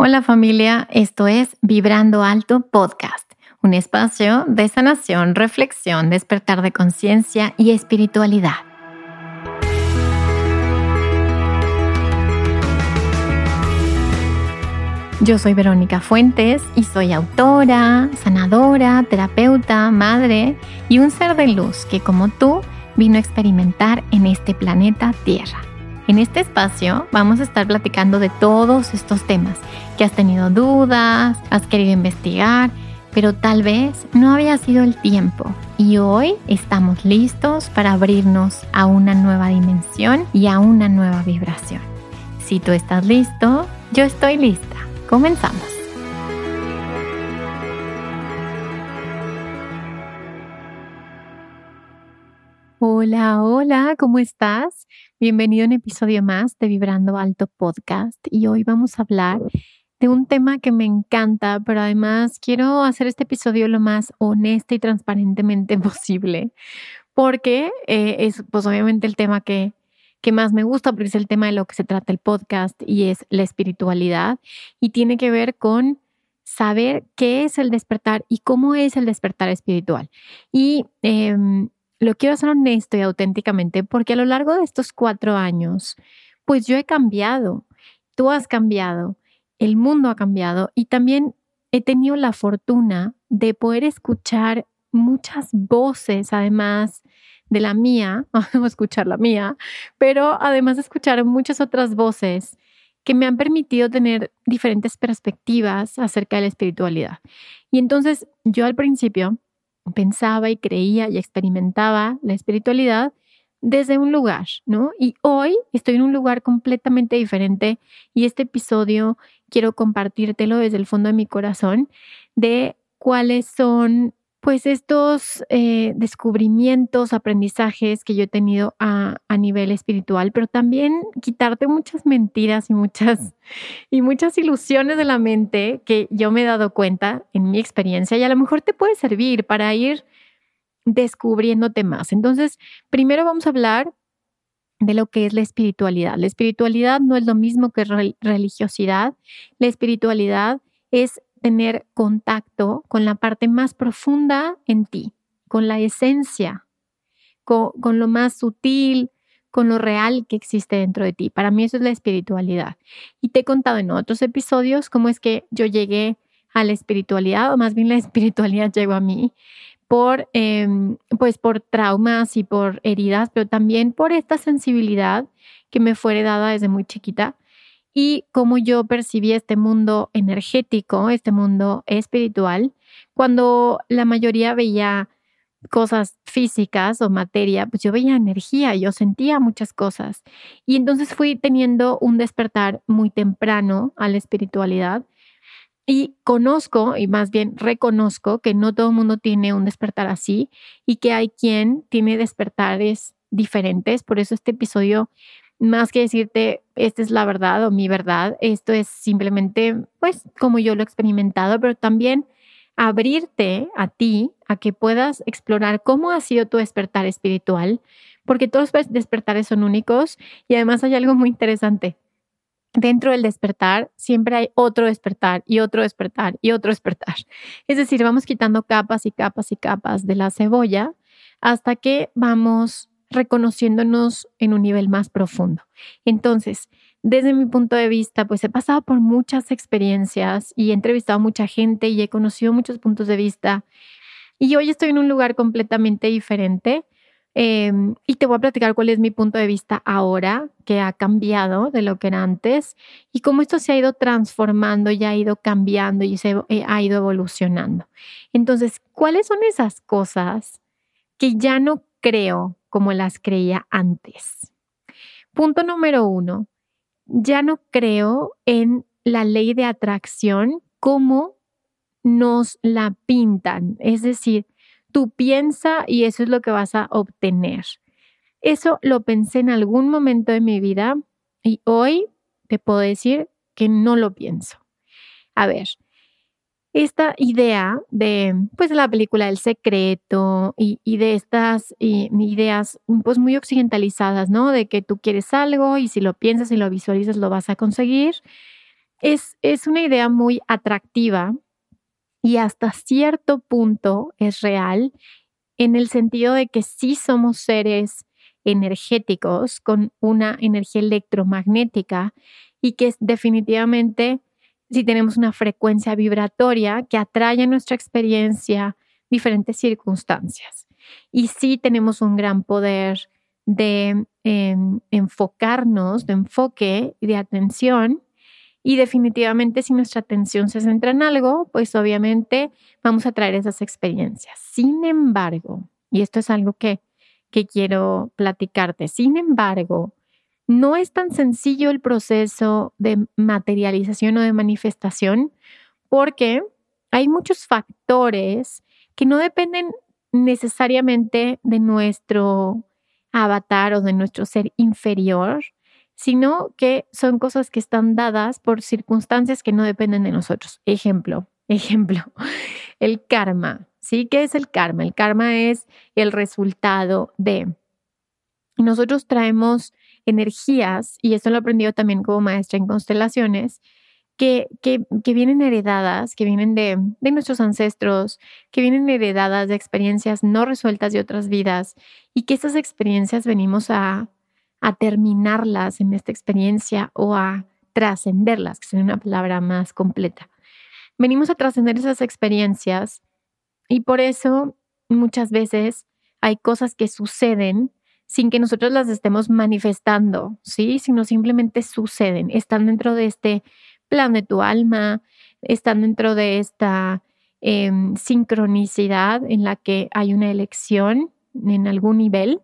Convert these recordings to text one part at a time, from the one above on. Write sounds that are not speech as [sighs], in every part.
Hola familia, esto es Vibrando Alto Podcast, un espacio de sanación, reflexión, despertar de conciencia y espiritualidad. Yo soy Verónica Fuentes y soy autora, sanadora, terapeuta, madre y un ser de luz que como tú vino a experimentar en este planeta Tierra. En este espacio vamos a estar platicando de todos estos temas que has tenido dudas, has querido investigar, pero tal vez no había sido el tiempo. Y hoy estamos listos para abrirnos a una nueva dimensión y a una nueva vibración. Si tú estás listo, yo estoy lista. Comenzamos. Hola, hola, ¿cómo estás? Bienvenido a un episodio más de Vibrando Alto Podcast y hoy vamos a hablar de un tema que me encanta, pero además quiero hacer este episodio lo más honesto y transparentemente [laughs] posible, porque eh, es pues obviamente el tema que, que más me gusta, porque es el tema de lo que se trata el podcast y es la espiritualidad y tiene que ver con saber qué es el despertar y cómo es el despertar espiritual. Y em, lo quiero hacer honesto y auténticamente porque a lo largo de estos cuatro años, pues yo he cambiado, tú has cambiado, el mundo ha cambiado y también he tenido la fortuna de poder escuchar muchas voces, además de la mía, [laughs] escuchar la mía, pero además de escuchar muchas otras voces que me han permitido tener diferentes perspectivas acerca de la espiritualidad. Y entonces yo al principio pensaba y creía y experimentaba la espiritualidad desde un lugar, ¿no? Y hoy estoy en un lugar completamente diferente y este episodio quiero compartírtelo desde el fondo de mi corazón de cuáles son pues estos eh, descubrimientos, aprendizajes que yo he tenido a, a, nivel espiritual, pero también quitarte muchas mentiras y muchas, [laughs] y muchas ilusiones de la mente que yo me he dado cuenta en mi experiencia y a lo mejor te puede servir para ir descubriéndote más. Entonces, primero vamos a hablar de lo que es la espiritualidad. La espiritualidad no es lo mismo que religiosidad. La espiritualidad es tener contacto con la parte más profunda en ti, con la esencia, con, lo más sutil, con lo real que existe dentro de ti. Para mí eso es la espiritualidad. Y te he contado en otros episodios cómo es que yo llegué a la espiritualidad, o más bien la [laughs] espiritualidad llegó a mí por, em, pues por traumas y por heridas, pero también por esta sensibilidad que me fue dada desde muy chiquita y cómo yo percibí este mundo energético, este mundo espiritual, cuando la mayoría veía cosas físicas o materia, pues yo veía energía, yo sentía muchas cosas. Y entonces fui teniendo un despertar muy temprano a la espiritualidad y conozco, y más bien reconozco, que no todo mundo tiene un despertar así y que hay quien tiene despertares diferentes. Por eso este episodio más que decirte, esta es la verdad o mi verdad, esto es simplemente, pues, como yo lo he experimentado, pero también abrirte a ti, a que puedas explorar cómo ha sido tu despertar espiritual, porque todos los despertares son únicos y además hay algo muy interesante. Dentro del despertar siempre hay otro despertar y otro despertar y otro despertar. Es decir, vamos quitando capas y capas y capas de la cebolla hasta que vamos reconociéndonos en un nivel más profundo. Entonces, desde mi punto de vista, pues he pasado por muchas experiencias y he entrevistado a mucha gente y he conocido muchos puntos de vista. Y hoy estoy en un lugar completamente diferente. Em, y te voy a platicar cuál es mi punto de vista ahora, que ha cambiado de lo que era antes y cómo esto se ha ido transformando y ha ido cambiando y se eh, ha ido evolucionando. Entonces, ¿cuáles son esas cosas que ya no creo como las creía antes. Punto número uno, ya no creo en la ley de atracción como nos la pintan. Es decir, tú piensa y eso es lo que vas a obtener. Eso lo pensé en algún momento de mi vida y hoy te puedo decir que no lo pienso. A ver, esta idea de pues la película El secreto y, de estas ideas pues muy occidentalizadas, ¿no? De que tú quieres algo y si lo piensas y lo visualizas lo vas a conseguir. es, es una idea muy atractiva y hasta cierto punto es real en el sentido de que sí somos seres energéticos con una energía electromagnética y que definitivamente si tenemos una frecuencia vibratoria que atrae a nuestra experiencia diferentes circunstancias. Y sí tenemos un gran poder de em, enfocarnos, de enfoque y de atención. Y definitivamente si nuestra atención se centra en algo, pues obviamente vamos a traer esas experiencias. Sin embargo, y esto es algo que, que quiero platicarte, sin embargo, no es tan sencillo el proceso de materialización o de manifestación porque hay muchos factores que no dependen necesariamente de nuestro avatar o de nuestro ser inferior, sino que son cosas que están dadas por circunstancias que no dependen de nosotros. Ejemplo, [laughs] ejemplo, el karma. ¿Sí? ¿Qué es el karma? El karma es el resultado de... Nosotros traemos energías, y esto lo he aprendido también como maestra en constelaciones, que, que, vienen heredadas, que vienen de, de, nuestros ancestros, que vienen heredadas de experiencias no resueltas de otras vidas, y que estas experiencias venimos a, a terminarlas en esta experiencia o a trascenderlas, que sería una palabra más completa. Venimos a trascender esas experiencias y por eso muchas veces hay cosas que suceden sin que nosotros las estemos manifestando, ¿sí? Sino simplemente suceden, están dentro de este plan de tu alma, están dentro de esta em, sincronicidad en la que hay una elección en algún nivel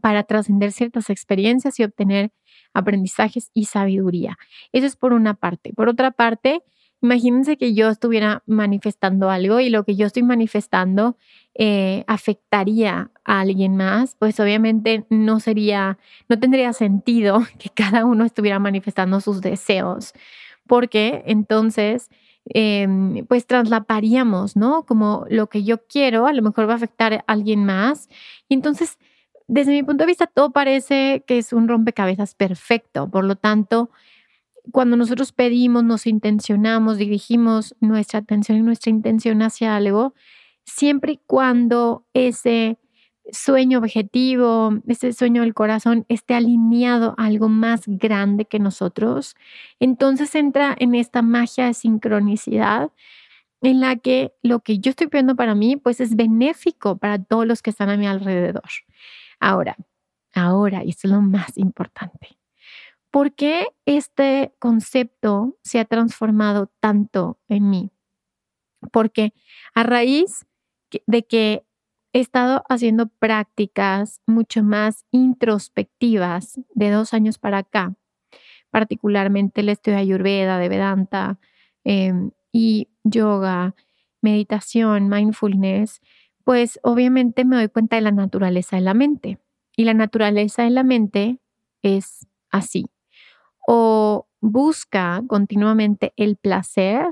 para trascender ciertas experiencias y obtener aprendizajes y sabiduría. Eso es por una parte. Por otra parte, Imagínense que yo estuviera manifestando algo y lo que yo estoy manifestando eh, afectaría a alguien más, pues obviamente no sería, no tendría sentido [laughs] que cada uno estuviera manifestando sus deseos, porque entonces, em, pues traslaparíamos, ¿no? Como lo que yo quiero, a lo mejor va a afectar a alguien más. Y entonces, desde mi punto de vista, todo parece que es un rompecabezas perfecto. Por lo tanto, cuando nosotros pedimos, nos intencionamos, dirigimos nuestra atención y nuestra intención hacia algo, siempre y cuando ese sueño objetivo, ese sueño del corazón esté alineado a algo más grande que nosotros, entonces entra en esta magia de sincronicidad en la que lo que yo estoy pidiendo para mí, pues es benéfico para todos los que están a mi alrededor. Ahora, ahora, y esto es lo más importante, ¿Por qué este concepto se ha transformado tanto en mí? Porque a raíz de que he estado haciendo prácticas mucho más introspectivas de dos años para acá, particularmente el estudio de Ayurveda, de Vedanta em, y yoga, meditación, mindfulness, pues obviamente me doy cuenta de la naturaleza de la mente. Y la naturaleza de la mente es así o busca continuamente el placer,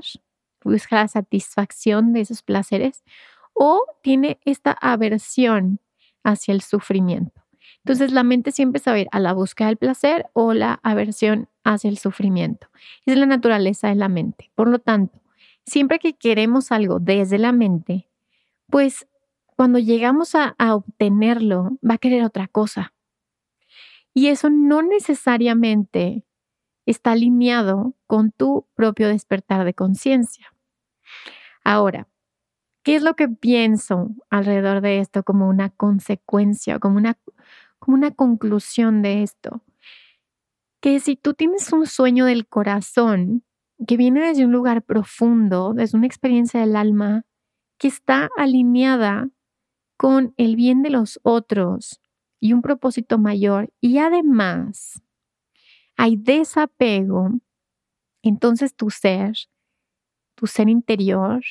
busca la satisfacción de esos placeres, o tiene esta aversión hacia el sufrimiento. Entonces la mente siempre sabe a la búsqueda del placer o la aversión hacia el sufrimiento. Es la naturaleza de la mente. Por lo tanto, siempre que queremos algo desde la mente, pues cuando llegamos a, a obtenerlo, va a querer otra cosa. Y eso no necesariamente está alineado con tu propio despertar de conciencia. Ahora, ¿qué es lo que pienso alrededor de esto como una consecuencia, como una, como una conclusión de esto? Que si tú tienes un sueño del corazón que viene desde un lugar profundo, desde una experiencia del alma, que está alineada con el bien de los otros y un propósito mayor, y además hay desapego, entonces tu ser, tu ser interior,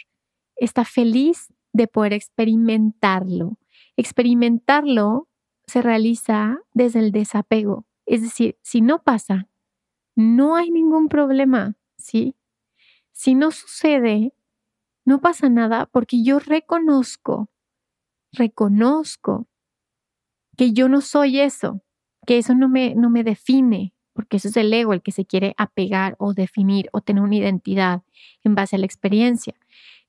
está feliz de poder experimentarlo. Experimentarlo se realiza desde el desapego. Es decir, si no pasa, no hay ningún problema, ¿sí? Si no sucede, no pasa nada porque yo reconozco, reconozco que yo no soy eso, que eso no me, no me define, porque eso es el ego el que se quiere apegar o definir o tener una identidad en base a la experiencia.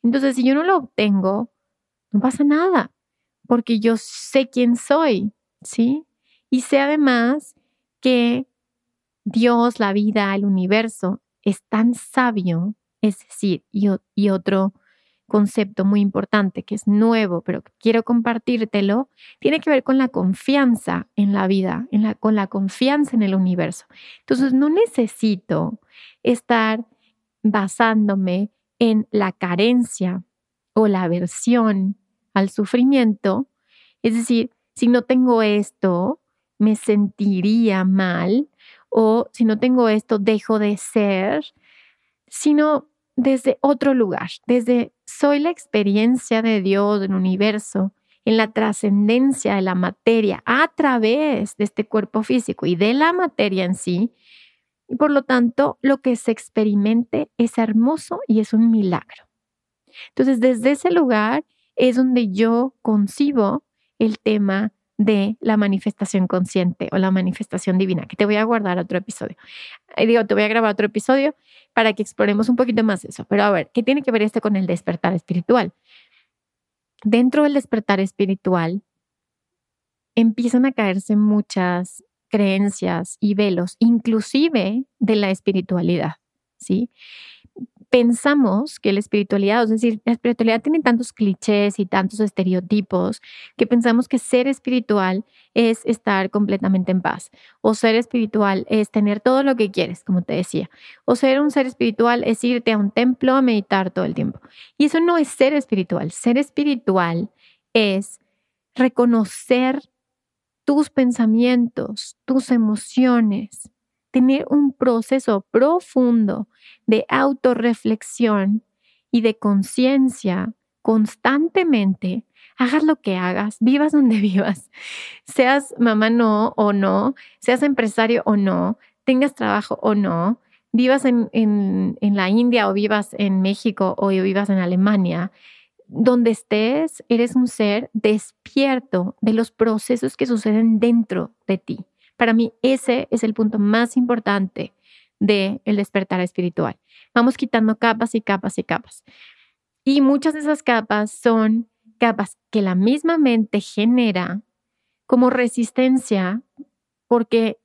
Entonces, si yo no lo obtengo, no pasa nada, porque yo sé quién soy, ¿sí? Y sé además que Dios, la vida, el universo es tan sabio, es decir, y, y otro concepto muy importante que es nuevo, pero quiero compartírtelo, tiene que ver con la confianza en la vida, en la, con la confianza en el universo. Entonces, no necesito estar basándome en la carencia o la aversión al sufrimiento. Es decir, si no tengo esto, me sentiría mal o si no tengo esto, dejo de ser, sino desde otro lugar, desde soy la experiencia de Dios, del universo, en la trascendencia de la materia a través de este cuerpo físico y de la materia en sí. Y por lo tanto, lo que se experimente es hermoso y es un milagro. Entonces, desde ese lugar es donde yo concibo el tema de la manifestación consciente o la manifestación divina, que te voy a guardar otro episodio. Y digo, te voy a grabar otro episodio para que exploremos un poquito más eso. Pero a ver, ¿qué tiene que ver este con el despertar espiritual? Dentro del despertar espiritual empiezan a caerse muchas creencias y velos, inclusive de la espiritualidad, ¿sí? Pensamos que la espiritualidad, es decir, la espiritualidad tiene tantos clichés y tantos estereotipos que pensamos que ser espiritual es estar completamente en paz. O ser espiritual es tener todo lo que quieres, como te decía. O ser un ser espiritual es irte a un templo a meditar todo el tiempo. Y eso no es ser espiritual. Ser espiritual es reconocer tus pensamientos, tus emociones, tener un proceso profundo de autorreflexión y de conciencia constantemente, hagas lo que hagas, vivas donde [laughs] vivas, seas mamá no o no, seas empresario o no, tengas trabajo o no, vivas en, en, en la India o vivas en México o vivas en Alemania, donde estés, eres un ser despierto de los procesos que suceden dentro de ti. Para mí ese es el punto más importante del el despertar espiritual. Vamos quitando capas y capas y capas. Y muchas de esas capas son capas que la misma mente genera como resistencia porque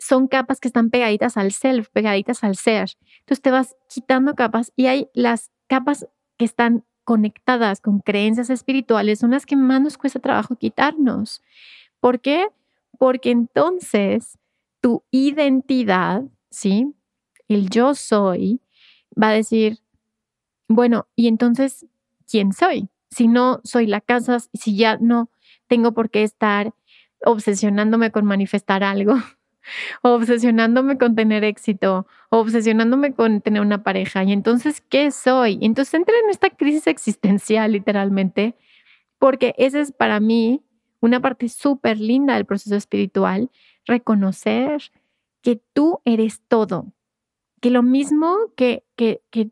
son capas que están pegaditas al self, pegaditas al ser. Entonces te vas quitando capas y hay las capas que están conectadas con creencias espirituales, son las que más nos cuesta trabajo quitarnos. ¿Por qué? Porque entonces tu identidad, ¿sí? El yo soy va a decir, bueno, y entonces, ¿quién soy? Si no soy la casa, si ya no tengo por qué estar obsesionándome con manifestar algo, [laughs] obsesionándome con tener éxito, obsesionándome con tener una pareja. Y entonces, ¿qué soy? Entonces entra en esta crisis existencial, literalmente, porque ese es para mí una parte súper linda del proceso espiritual, reconocer que tú eres todo, que lo mismo que, que, que,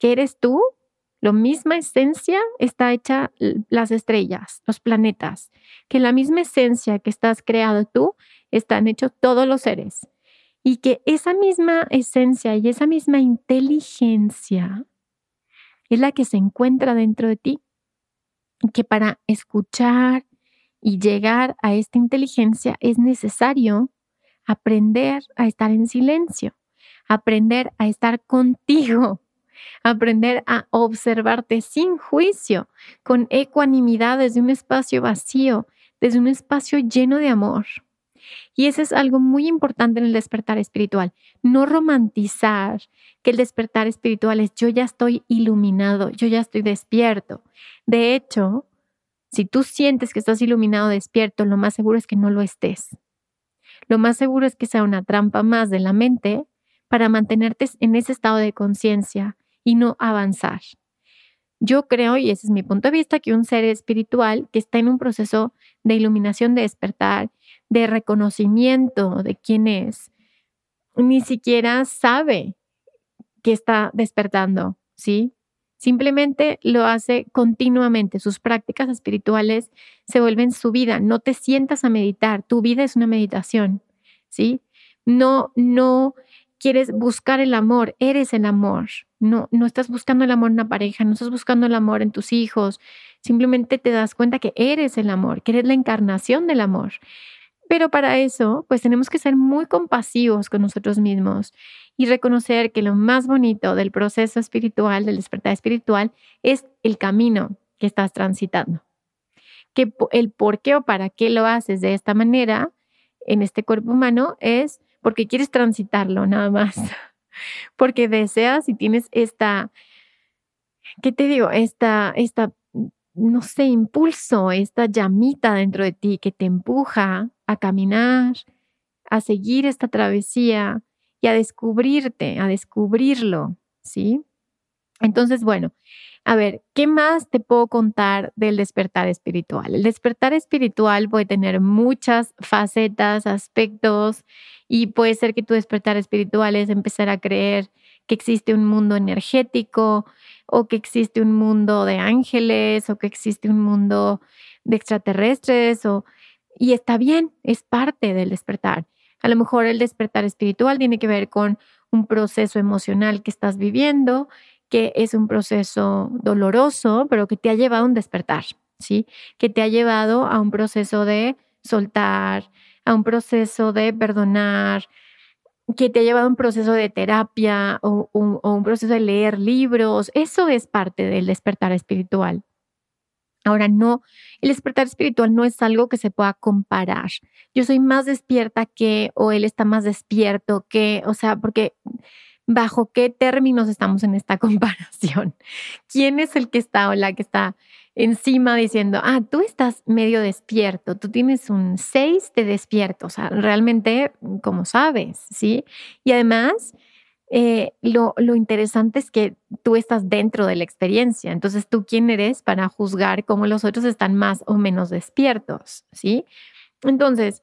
eres tú, la misma esencia está hecha las estrellas, los planetas, que la misma esencia que estás creado tú, están hechos todos los seres. Y que esa misma esencia y esa misma inteligencia es la que se encuentra dentro de ti. Que para escuchar, y llegar a esta inteligencia es necesario aprender a estar en silencio, aprender a estar contigo, [laughs] aprender a observarte sin juicio, con ecuanimidad desde un espacio vacío, desde un espacio lleno de amor. Y eso es algo muy importante en el despertar espiritual. No romantizar que el despertar espiritual es yo ya estoy iluminado, yo ya estoy despierto. De hecho, si tú sientes que estás iluminado despierto, lo más seguro es que no lo estés. Lo más seguro es que sea una trampa más de la mente para mantenerte en ese estado de conciencia y no avanzar. Yo creo, y ese es mi punto de vista, que un ser espiritual que está en un proceso de iluminación, de despertar, de reconocimiento de quién es, ni siquiera sabe que está despertando, ¿sí? Simplemente lo hace continuamente. Sus prácticas espirituales se vuelven su vida. No te sientas a meditar. Tu vida es una meditación, ¿sí? No, no quieres buscar el amor, eres el amor. No, no estás buscando el amor en una pareja, no estás buscando el amor en tus hijos. Simplemente te das cuenta que eres el amor, que eres la encarnación del amor. Pero para eso, pues tenemos que ser muy compasivos con nosotros mismos y reconocer que lo más bonito del proceso espiritual, del despertar espiritual, es el camino que estás transitando. Que el por qué o para qué lo haces de esta manera en este cuerpo humano es porque quieres transitarlo nada más. [laughs] Porque deseas y tienes esta, ¿qué te digo? Esta, esta, no sé, impulso, esta llamita dentro de ti que te empuja a caminar, a seguir esta travesía y a descubrirte, a descubrirlo, ¿sí? Entonces, bueno, a ver, ¿qué más te puedo contar del despertar espiritual? El despertar espiritual puede tener muchas facetas, aspectos, y puede ser que tu despertar espiritual es empezar a creer que existe un mundo energético o que existe un mundo de ángeles o que existe un mundo de extraterrestres o y está bien, es parte del despertar. A lo mejor el despertar espiritual tiene que ver con un proceso emocional que estás viviendo, que es un proceso doloroso, pero que te ha llevado a un despertar, ¿sí? Que te ha llevado a un proceso de soltar, a un proceso de perdonar, que te ha llevado a un proceso de terapia o, o un proceso de leer libros. Eso es parte del despertar espiritual. Ahora, no, el despertar espiritual no es algo que se pueda comparar. Yo soy más despierta que, o él está más despierto que, o sea, porque bajo qué términos estamos en esta [laughs] comparación. ¿Quién es el que está o la que está encima diciendo, ah, tú estás medio despierto, tú tienes un 6 de despierto, o sea, realmente, como sabes, ¿sí? Y además, eh, lo, interesante es que tú estás dentro de la experiencia. Entonces, ¿tú quién eres para juzgar cómo los otros están más o menos despiertos? ¿Sí? Entonces,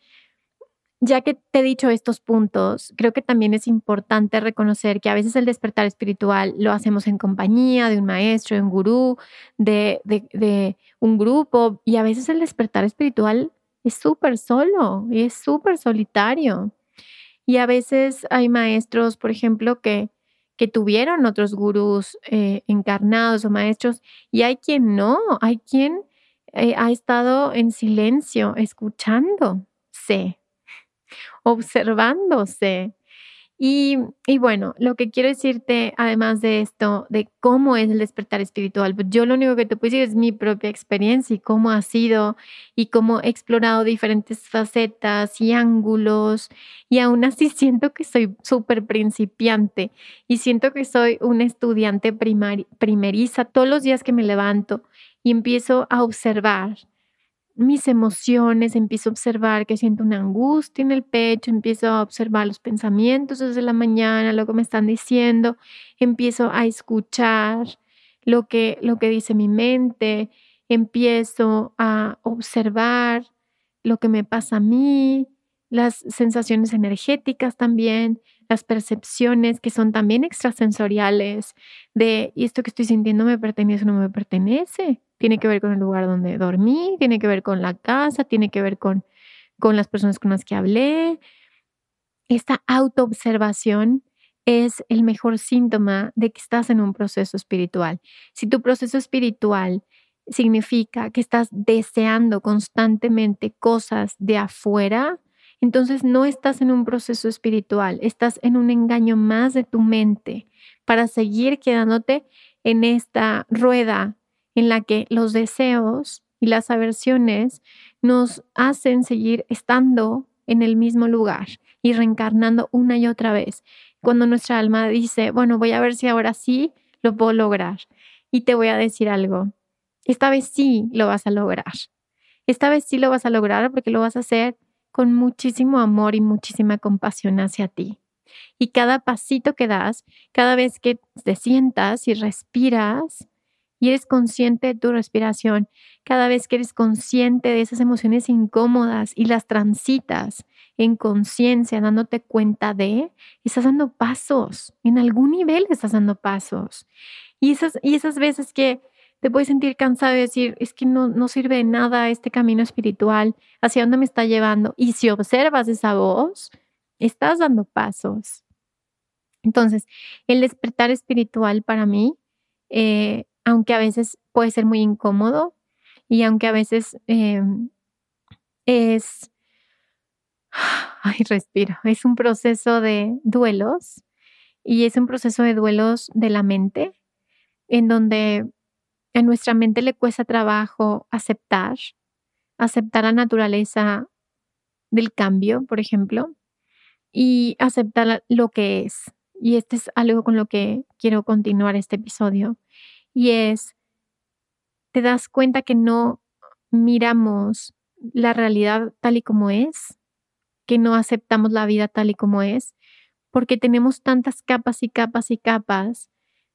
ya que te he dicho estos puntos, creo que también es importante reconocer que a veces el despertar espiritual lo hacemos en compañía de un maestro, de un gurú, de, de, de un grupo, y a veces el despertar espiritual es súper solo y es súper solitario. Y a veces hay maestros, por ejemplo, que, que tuvieron otros gurús eh, encarnados o maestros, y hay quien no, hay quien eh, ha estado en silencio, escuchándose, observándose, y, bueno, lo que quiero decirte, además de esto, de cómo es el despertar espiritual, pues yo lo único que te puedo decir es mi propia experiencia y cómo ha sido y cómo he explorado diferentes facetas y ángulos y aún así [laughs] siento que soy súper principiante y siento que soy un estudiante primeriza todos los días que me levanto y empiezo a observar mis emociones, empiezo a observar que siento una angustia en el pecho, empiezo a observar los pensamientos desde la mañana, lo que me están diciendo, empiezo a escuchar lo que, lo que dice mi mente, empiezo a observar lo que me pasa a mí, las sensaciones energéticas también, las percepciones que son también extrasensoriales de, ¿y esto que estoy sintiendo me pertenece o no me pertenece? Tiene que ver con el lugar donde dormí, tiene que ver con la casa, tiene que ver con, con las personas con las que hablé. Esta autoobservación es el mejor síntoma de que estás en un proceso espiritual. Si tu proceso espiritual significa que estás deseando constantemente cosas de afuera, entonces no estás en un proceso espiritual, estás en un engaño más de tu mente para seguir quedándote en esta rueda en la que los deseos y las aversiones nos hacen seguir estando en el mismo lugar y reencarnando una y otra vez. Cuando nuestra alma dice, bueno, voy a ver si ahora sí lo puedo lograr. Y te voy a decir algo, esta vez sí lo vas a lograr. Esta vez sí lo vas a lograr porque lo vas a hacer con muchísimo amor y muchísima compasión hacia ti. Y cada pasito que das, cada vez que te sientas y respiras, y eres consciente de tu respiración, cada vez que eres consciente de esas emociones incómodas y las transitas en conciencia, dándote cuenta de, estás dando pasos, en algún nivel estás dando pasos. Y esas, y esas veces que te puedes sentir cansado de decir, es que no, no sirve de nada este camino espiritual, hacia dónde me está llevando. Y si observas esa voz, estás dando pasos. Entonces, el despertar espiritual para mí, eh, aunque a veces puede ser muy incómodo y aunque a veces em, es, [sighs] ay, respiro, es un proceso de duelos y es un proceso de duelos de la mente, en donde a nuestra mente le cuesta trabajo aceptar, aceptar la naturaleza del cambio, por ejemplo, y aceptar lo que es. Y este es algo con lo que quiero continuar este episodio. Y es, te das cuenta que no miramos la realidad tal y como es, que no aceptamos la vida tal y como es, porque tenemos tantas capas y capas y capas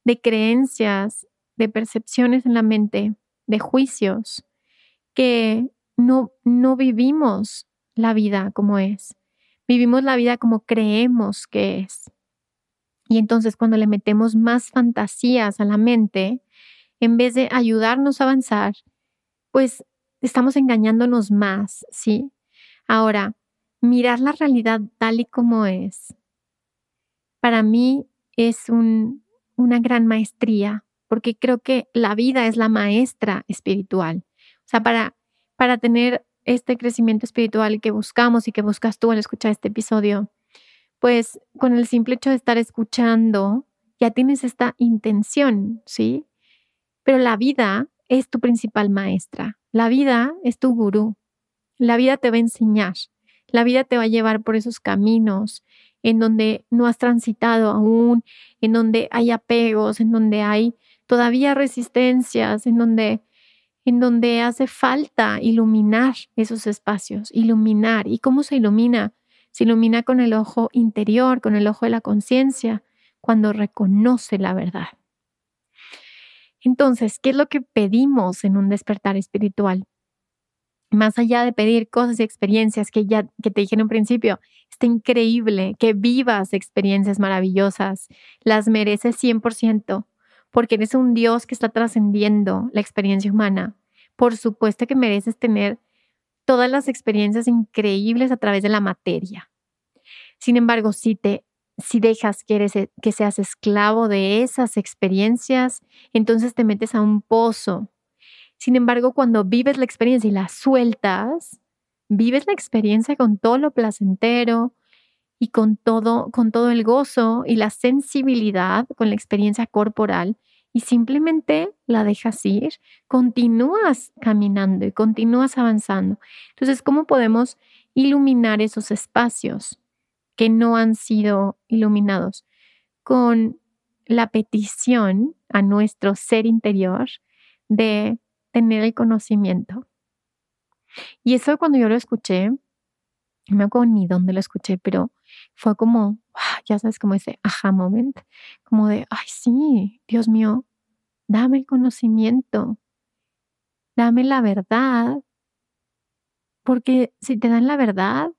de creencias, de percepciones en la mente, de juicios, que no, no vivimos la vida como es. Vivimos la vida como creemos que es. Y entonces cuando le metemos más fantasías a la mente, en vez de ayudarnos a avanzar, pues estamos engañándonos más, ¿sí? Ahora, mirar la realidad tal y como es, para mí es un, una gran maestría, porque creo que la vida es la maestra espiritual. O sea, para, para tener este crecimiento espiritual que buscamos y que buscas tú al escuchar este episodio, pues con el simple hecho de estar escuchando, ya tienes esta intención, ¿sí? Pero la vida es tu principal maestra, la vida es tu gurú, la vida te va a enseñar, la vida te va a llevar por esos caminos en donde no has transitado aún, en donde hay apegos, en donde hay todavía resistencias, en donde en donde hace falta iluminar esos espacios, iluminar. ¿Y cómo se ilumina? Se ilumina con el ojo interior, con el ojo de la conciencia, cuando reconoce la verdad. Entonces, ¿qué es lo que pedimos en un despertar espiritual? Más allá de pedir cosas y experiencias que ya que te dije en un principio, está increíble que vivas experiencias maravillosas, las mereces 100%, porque eres un Dios que está trascendiendo la experiencia humana. Por supuesto que mereces tener todas las experiencias increíbles a través de la materia. Sin embargo, si te si dejas que, eres, que seas esclavo de esas experiencias, entonces te metes a un pozo. Sin embargo, cuando vives la experiencia y la sueltas, vives la experiencia con todo lo placentero y con todo, con todo el gozo y la sensibilidad con la experiencia corporal y simplemente la dejas ir, continúas caminando y continúas avanzando. Entonces, ¿cómo podemos iluminar esos espacios? que no han sido iluminados, con la petición a nuestro ser interior de tener el conocimiento. Y eso cuando yo lo escuché, no me acuerdo ni dónde lo escuché, pero fue como, ya sabes, como ese aha moment, como de, ay, sí, Dios mío, dame el conocimiento, dame la verdad, porque si te dan la verdad,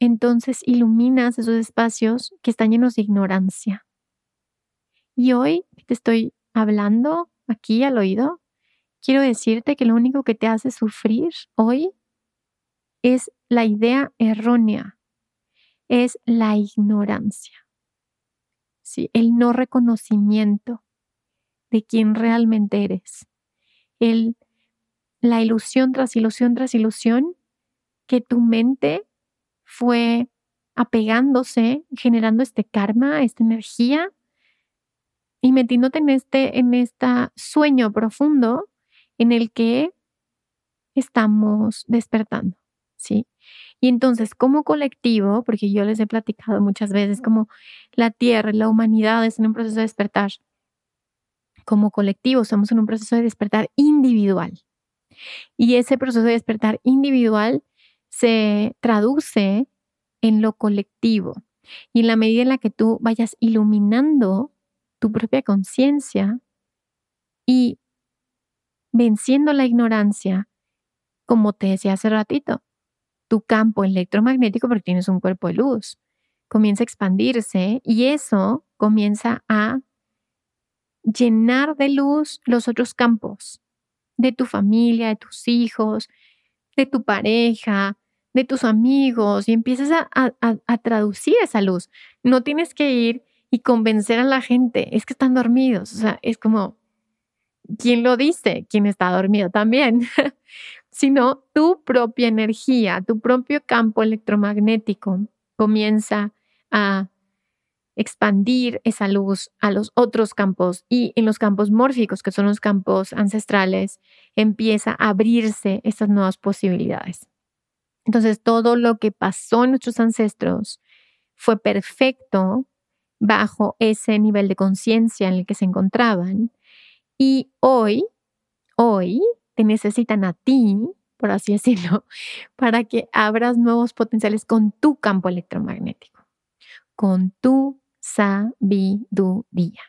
entonces iluminas esos espacios que están llenos de ignorancia. Y hoy te estoy hablando aquí al oído, quiero decirte que lo único que te hace sufrir hoy es la idea errónea, es la ignorancia, ¿sí? el no reconocimiento de quién realmente eres, el, la ilusión tras ilusión tras ilusión que tu mente fue apegándose, generando este karma, esta energía y metiéndote en este en este sueño profundo en el que estamos despertando, ¿sí? Y entonces, como colectivo, porque yo les he platicado muchas veces como la Tierra, la humanidad es en un proceso de despertar. Como colectivo, estamos en un proceso de despertar individual. Y ese proceso de despertar individual se traduce en lo colectivo. Y en la medida en la que tú vayas iluminando tu propia conciencia y venciendo la ignorancia, como te decía hace ratito, tu campo electromagnético, porque tienes un cuerpo de luz, comienza a expandirse y eso comienza a llenar de luz los otros campos de tu familia, de tus hijos, de tu pareja, de tus amigos y empiezas a, a, traducir esa luz. No tienes que ir y convencer a la gente, es que están dormidos, o sea, es como, ¿quién lo dice? ¿Quién está dormido también? [laughs] Sino tu propia energía, tu propio campo electromagnético comienza a expandir esa luz a los otros campos y en los campos mórficos, que son los campos ancestrales, empieza a abrirse esas nuevas posibilidades. Entonces, todo lo que pasó en nuestros ancestros fue perfecto bajo ese nivel de conciencia en el que se encontraban y hoy, hoy te necesitan a ti, por así decirlo, [laughs] para que abras nuevos potenciales con tu campo electromagnético, con tu sabiduría.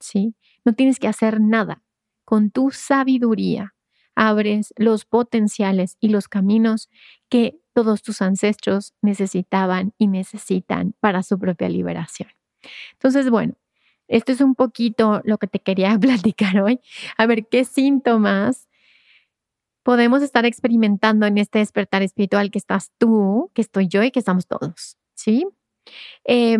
¿Sí? No tienes que hacer nada. Con tu sabiduría abres los potenciales y los caminos que todos tus ancestros necesitaban y necesitan para su propia liberación. Entonces, bueno, esto es un poquito lo que te quería [laughs] platicar hoy. A ver qué síntomas podemos estar experimentando en este despertar espiritual que estás tú, que estoy yo y que estamos todos, ¿sí? Eh,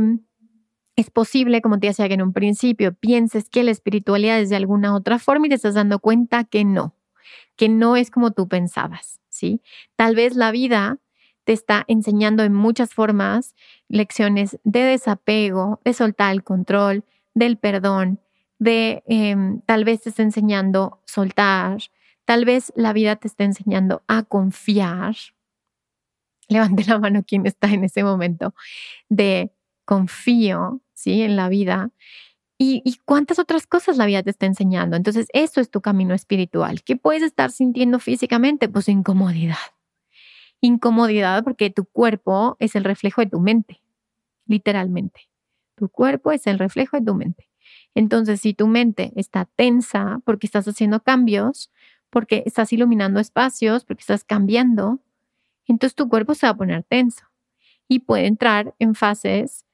es posible, como te decía que en un principio, pienses que la espiritualidad es de alguna otra forma y te estás dando cuenta que no, que no es como tú pensabas, ¿sí? Tal vez la vida te está enseñando en muchas formas lecciones de desapego, de soltar el control, del perdón, de em, tal vez te está enseñando soltar, tal vez la vida te está enseñando a confiar. Levante la mano quien está en ese momento de confío, En la vida. Y, y, cuántas otras cosas la vida te está enseñando. Entonces, eso es tu camino espiritual. ¿Qué puedes estar sintiendo físicamente? Pues incomodidad. Incomodidad porque tu cuerpo es el reflejo de tu mente, literalmente. Tu cuerpo es el reflejo de tu mente. Entonces, si tu mente está tensa porque estás haciendo cambios, porque estás iluminando espacios, porque estás cambiando, entonces tu cuerpo se va a poner tenso y puede entrar en fases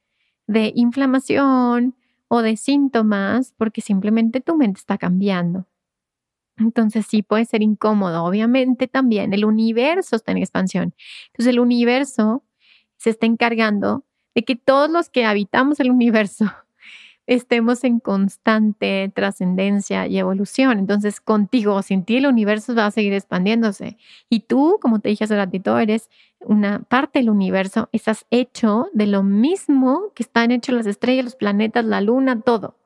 de inflamación o de síntomas porque simplemente tu mente está cambiando. Entonces sí puede ser incómodo. Obviamente también el universo está en expansión. Entonces el universo se está encargando de que todos los que habitamos el universo estemos en constante trascendencia y evolución. Entonces, contigo o sin ti, el universo va a seguir expandiéndose. Y tú, como te dije hace ratito, eres una parte del universo, estás hecho de lo mismo que están hechos las estrellas, los planetas, la luna, todo.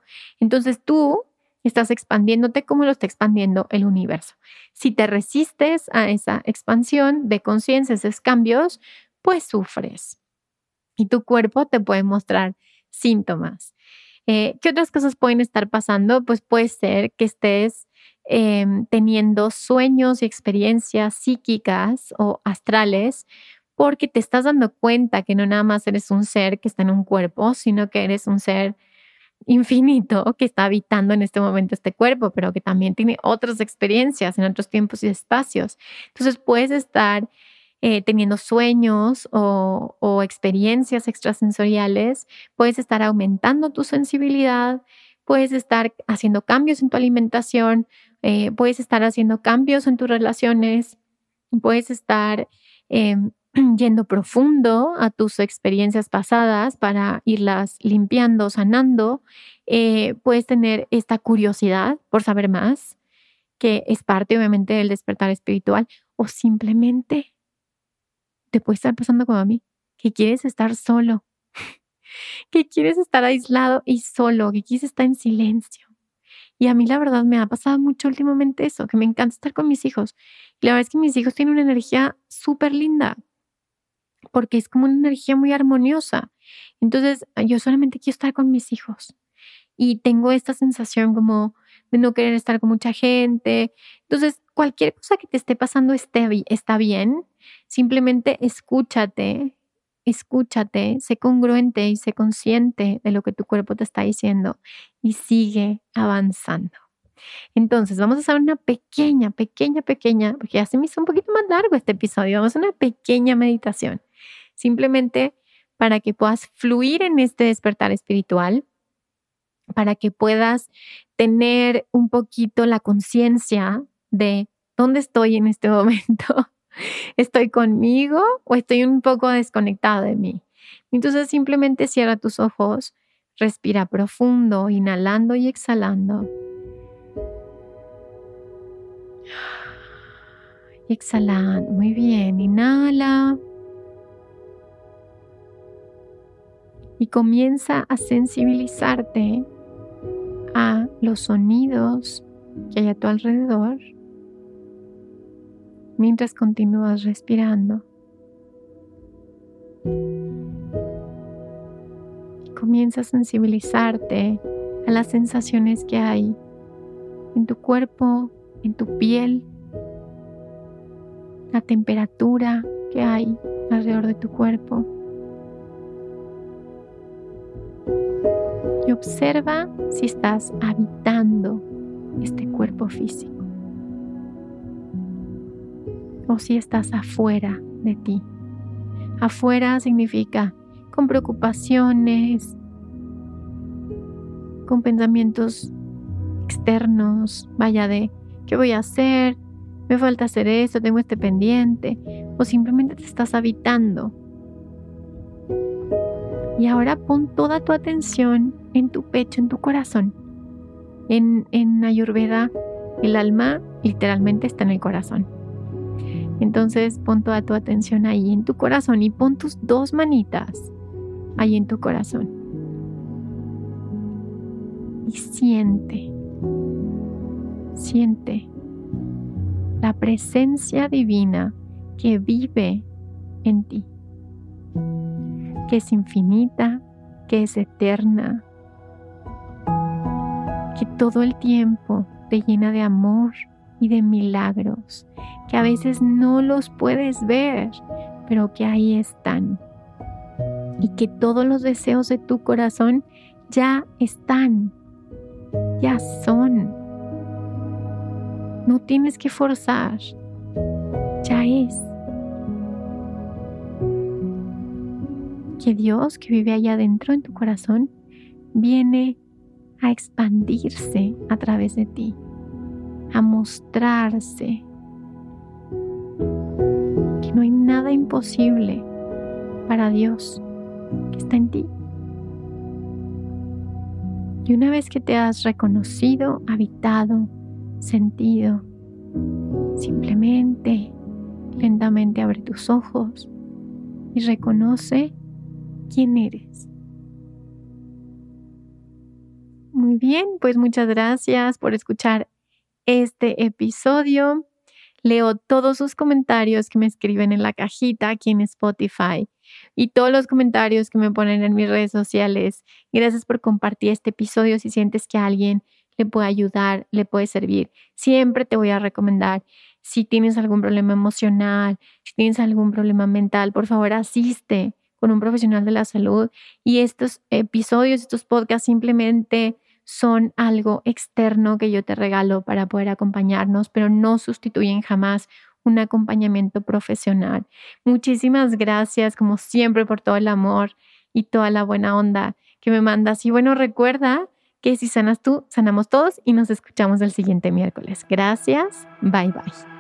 Entonces, tú estás expandiéndote como lo está expandiendo el universo. Si te resistes a esa expansión de conciencia, esos cambios, pues sufres. Y tu cuerpo te puede mostrar síntomas. Eh, ¿Qué otras cosas pueden estar pasando? Pues puede ser que estés em, teniendo sueños y experiencias psíquicas o astrales porque te estás dando cuenta que no nada más eres un ser que está en un cuerpo, sino que eres un ser infinito que está habitando en este momento este cuerpo, pero que también tiene otras experiencias en otros tiempos y espacios. Entonces puedes estar eh, teniendo sueños o, experiencias extrasensoriales, puedes estar aumentando tu sensibilidad, puedes estar haciendo cambios en tu alimentación, eh, puedes estar haciendo cambios en tus relaciones, puedes estar em, [clears throat] yendo profundo a tus experiencias pasadas para irlas limpiando, sanando. Eh, puedes tener esta curiosidad por saber más, que es parte obviamente del despertar espiritual, o simplemente te puede estar pasando como a mí, que quieres estar solo, [laughs] que quieres estar aislado y solo, que quieres estar en silencio. Y a mí la verdad me ha pasado mucho últimamente eso, que me encanta estar con mis hijos. Y la verdad es que mis hijos tienen una energía súper linda, porque es como una energía muy armoniosa. Entonces yo solamente quiero estar con mis hijos. Y tengo esta sensación como de no querer estar con mucha gente. Entonces, cualquier cosa que te esté pasando está bien. Simplemente escúchate, escúchate, sé congruente y sé consciente de lo que tu cuerpo te está diciendo y sigue avanzando. Entonces, vamos a hacer una pequeña, pequeña, pequeña, porque ya se me hizo un poquito más largo este episodio, vamos a una pequeña meditación, simplemente para que puedas fluir en este despertar espiritual, para que puedas tener un poquito la conciencia de dónde estoy en este [laughs] momento, ¿Estoy conmigo o estoy un poco desconectado de mí? Entonces simplemente cierra tus ojos, respira profundo, inhalando y exhalando. Y exhalando, muy bien, inhala. Y comienza a sensibilizarte a los sonidos que hay a tu alrededor mientras continúas respirando. comienza a sensibilizarte a las sensaciones que hay en tu cuerpo, en tu piel, la temperatura que hay alrededor de tu cuerpo. Y observa si estás habitando este cuerpo físico o si estás afuera de ti. Afuera significa con preocupaciones, con pensamientos externos, vaya de, ¿qué voy a hacer? Me falta hacer esto, tengo este pendiente, o simplemente te estás habitando. Y ahora pon toda tu atención en tu pecho, en tu corazón. En, en Ayurveda, el alma literalmente está en el corazón. Entonces pon toda tu atención ahí en tu corazón y pon tus dos manitas ahí en tu corazón. Y siente, siente la presencia divina que vive en ti, que es infinita, que es eterna, que todo el tiempo te llena de amor y de milagros, que a veces no los puedes ver, pero que ahí están. Y que todos los deseos de tu corazón ya están, ya son. No tienes que forzar, ya es. Que Dios que vive allá adentro en tu corazón viene a expandirse a través de ti a mostrarse. Que no hay nada imposible para Dios que está en ti. Y una vez que te has reconocido, habitado, sentido, simplemente, lentamente abre tus ojos y reconoce quién eres. Muy bien, pues muchas gracias por escuchar este episodio. Leo todos sus comentarios que me escriben en la cajita aquí en Spotify y todos los comentarios que me ponen en mis redes sociales. Gracias por compartir este episodio si sientes que a alguien le puede ayudar, le puede servir. Siempre te voy a recomendar si tienes algún problema emocional, si tienes algún problema mental, por favor asiste con un profesional de la salud y estos episodios, estos podcasts simplemente son algo externo que yo te regalo para poder acompañarnos, pero no sustituyen jamás un acompañamiento profesional. Muchísimas gracias, como siempre, por todo el amor y toda la buena onda que me mandas. Y bueno, recuerda que si sanas tú, sanamos todos y nos escuchamos el siguiente miércoles. Gracias. Bye bye.